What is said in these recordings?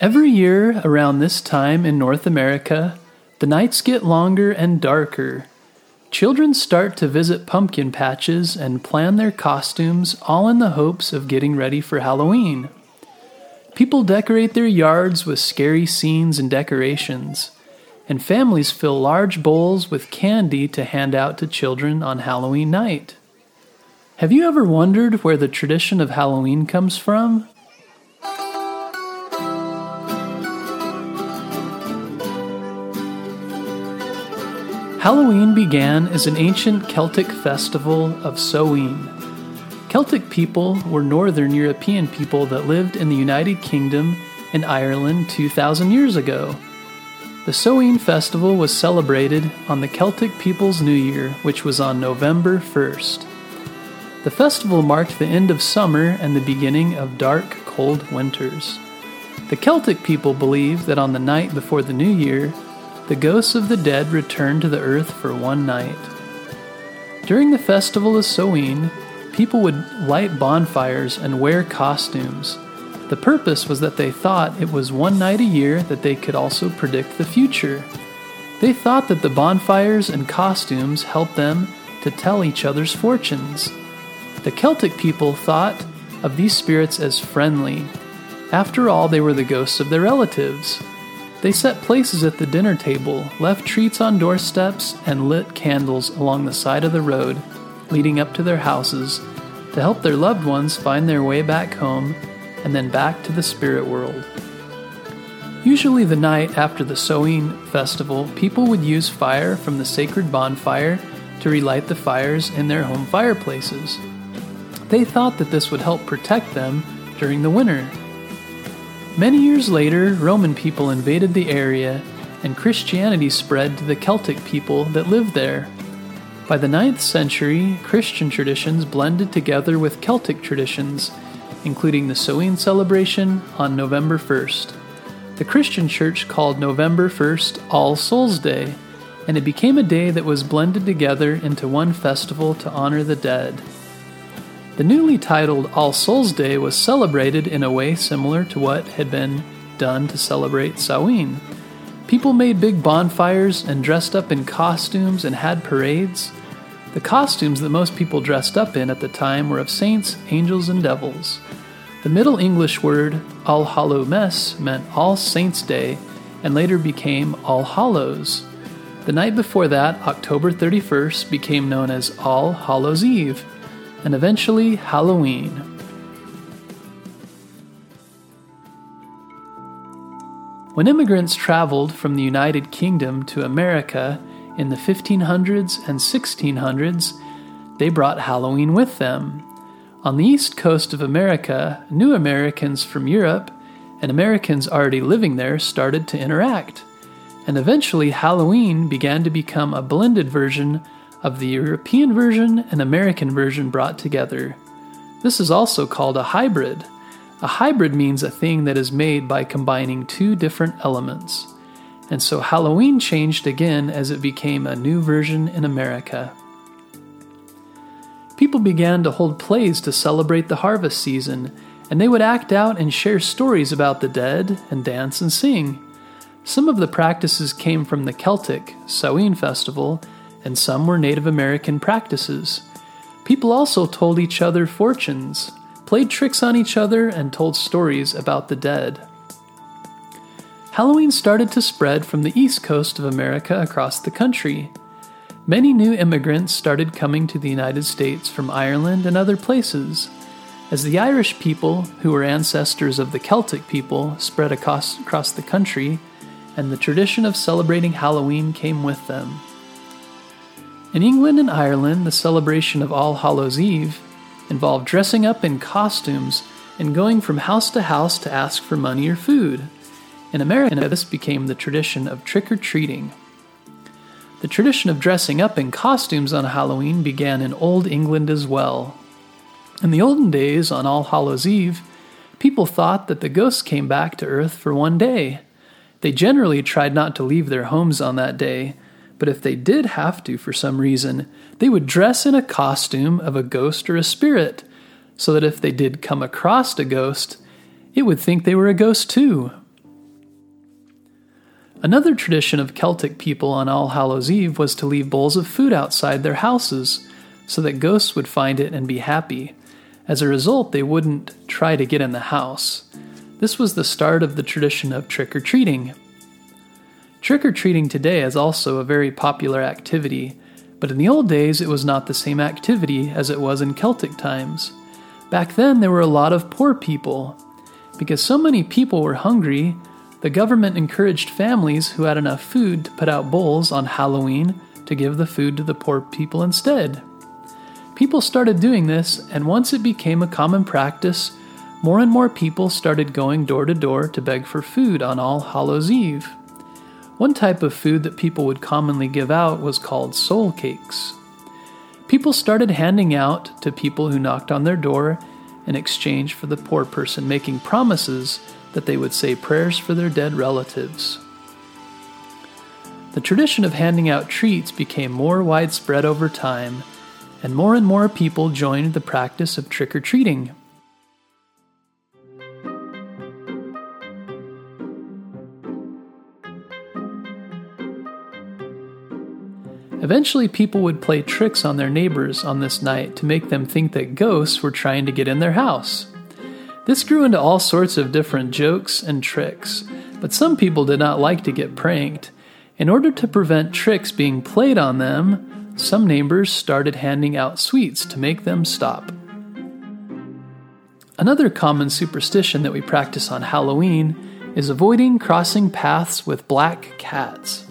Every year around this time in North America, the nights get longer and darker. Children start to visit pumpkin patches and plan their costumes, all in the hopes of getting ready for Halloween. People decorate their yards with scary scenes and decorations, and families fill large bowls with candy to hand out to children on Halloween night. Have you ever wondered where the tradition of Halloween comes from? Halloween began as an ancient Celtic festival of Samhain. Celtic people were northern European people that lived in the United Kingdom and Ireland 2,000 years ago. The Samhain festival was celebrated on the Celtic people's New Year, which was on November 1st. The festival marked the end of summer and the beginning of dark, cold winters. The Celtic people believed that on the night before the New Year, the ghosts of the dead returned to the earth for one night. During the festival of Samhain, people would light bonfires and wear costumes. The purpose was that they thought it was one night a year that they could also predict the future. They thought that the bonfires and costumes helped them to tell each other's fortunes. The Celtic people thought of these spirits as friendly. After all, they were the ghosts of their relatives. They set places at the dinner table, left treats on doorsteps, and lit candles along the side of the road leading up to their houses to help their loved ones find their way back home and then back to the spirit world. Usually, the night after the Samhain festival, people would use fire from the sacred bonfire to relight the fires in their home fireplaces. They thought that this would help protect them during the winter. Many years later, Roman people invaded the area and Christianity spread to the Celtic people that lived there. By the 9th century, Christian traditions blended together with Celtic traditions, including the Samhain celebration on November 1st. The Christian church called November 1st All Souls Day, and it became a day that was blended together into one festival to honor the dead. The newly titled All Souls Day was celebrated in a way similar to what had been done to celebrate Samhain. People made big bonfires and dressed up in costumes and had parades. The costumes that most people dressed up in at the time were of saints, angels, and devils. The Middle English word All Hallow Mess meant All Saints' Day and later became All Hallows. The night before that, October 31st, became known as All Hallows Eve and eventually Halloween. When immigrants traveled from the United Kingdom to America in the 1500s and 1600s, they brought Halloween with them. On the east coast of America, new Americans from Europe and Americans already living there started to interact, and eventually Halloween began to become a blended version of the European version and American version brought together. This is also called a hybrid. A hybrid means a thing that is made by combining two different elements. And so Halloween changed again as it became a new version in America. People began to hold plays to celebrate the harvest season, and they would act out and share stories about the dead and dance and sing. Some of the practices came from the Celtic Samhain festival and some were Native American practices. People also told each other fortunes, played tricks on each other, and told stories about the dead. Halloween started to spread from the east coast of America across the country. Many new immigrants started coming to the United States from Ireland and other places. As the Irish people, who were ancestors of the Celtic people, spread across, across the country, and the tradition of celebrating Halloween came with them. In England and Ireland, the celebration of All Hallows Eve involved dressing up in costumes and going from house to house to ask for money or food. In America, this became the tradition of trick or treating. The tradition of dressing up in costumes on Halloween began in Old England as well. In the olden days, on All Hallows Eve, people thought that the ghosts came back to Earth for one day. They generally tried not to leave their homes on that day, but if they did have to for some reason, they would dress in a costume of a ghost or a spirit, so that if they did come across a ghost, it would think they were a ghost too. Another tradition of Celtic people on All Hallows Eve was to leave bowls of food outside their houses so that ghosts would find it and be happy. As a result, they wouldn't try to get in the house. This was the start of the tradition of trick or treating. Trick or treating today is also a very popular activity, but in the old days it was not the same activity as it was in Celtic times. Back then, there were a lot of poor people. Because so many people were hungry, the government encouraged families who had enough food to put out bowls on Halloween to give the food to the poor people instead. People started doing this, and once it became a common practice, more and more people started going door to door to beg for food on All Hallows Eve. One type of food that people would commonly give out was called soul cakes. People started handing out to people who knocked on their door in exchange for the poor person making promises that they would say prayers for their dead relatives. The tradition of handing out treats became more widespread over time, and more and more people joined the practice of trick or treating. Eventually, people would play tricks on their neighbors on this night to make them think that ghosts were trying to get in their house. This grew into all sorts of different jokes and tricks, but some people did not like to get pranked. In order to prevent tricks being played on them, some neighbors started handing out sweets to make them stop. Another common superstition that we practice on Halloween is avoiding crossing paths with black cats.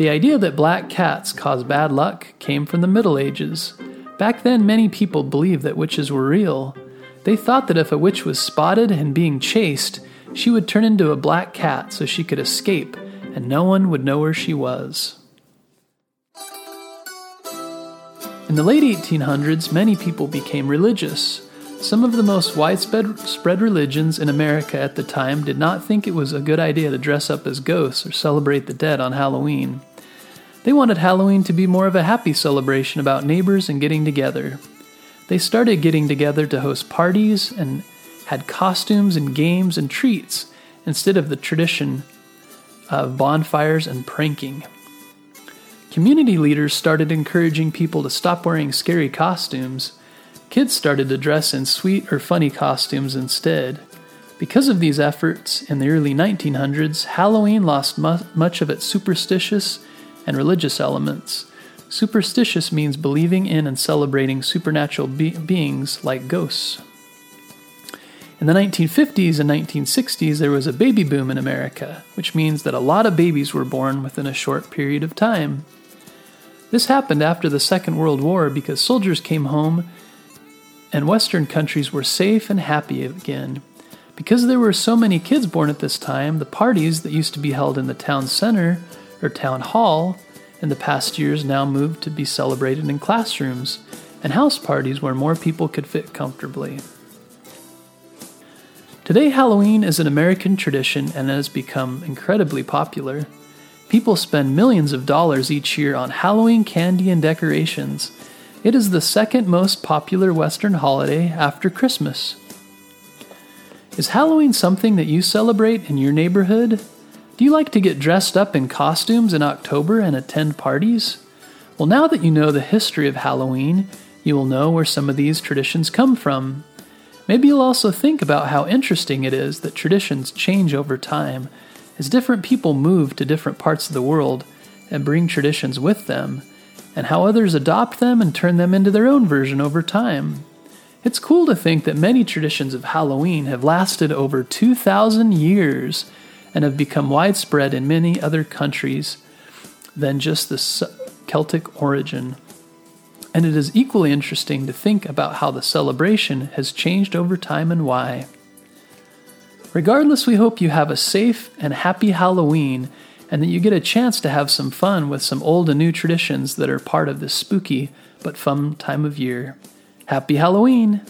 The idea that black cats cause bad luck came from the Middle Ages. Back then, many people believed that witches were real, they thought that if a witch was spotted and being chased, she would turn into a black cat so she could escape and no one would know where she was. In the late 1800s, many people became religious. Some of the most widespread religions in America at the time did not think it was a good idea to dress up as ghosts or celebrate the dead on Halloween. They wanted Halloween to be more of a happy celebration about neighbors and getting together. They started getting together to host parties and had costumes and games and treats instead of the tradition of bonfires and pranking. Community leaders started encouraging people to stop wearing scary costumes. Kids started to dress in sweet or funny costumes instead. Because of these efforts in the early 1900s, Halloween lost mu- much of its superstitious and religious elements. Superstitious means believing in and celebrating supernatural be- beings like ghosts. In the 1950s and 1960s, there was a baby boom in America, which means that a lot of babies were born within a short period of time. This happened after the Second World War because soldiers came home and Western countries were safe and happy again. Because there were so many kids born at this time, the parties that used to be held in the town center or town hall in the past years now moved to be celebrated in classrooms and house parties where more people could fit comfortably. Today, Halloween is an American tradition and has become incredibly popular. People spend millions of dollars each year on Halloween candy and decorations. It is the second most popular Western holiday after Christmas. Is Halloween something that you celebrate in your neighborhood? Do you like to get dressed up in costumes in October and attend parties? Well, now that you know the history of Halloween, you will know where some of these traditions come from. Maybe you'll also think about how interesting it is that traditions change over time as different people move to different parts of the world and bring traditions with them, and how others adopt them and turn them into their own version over time. It's cool to think that many traditions of Halloween have lasted over 2,000 years and have become widespread in many other countries than just the Celtic origin. And it is equally interesting to think about how the celebration has changed over time and why. Regardless, we hope you have a safe and happy Halloween and that you get a chance to have some fun with some old and new traditions that are part of this spooky but fun time of year. Happy Halloween!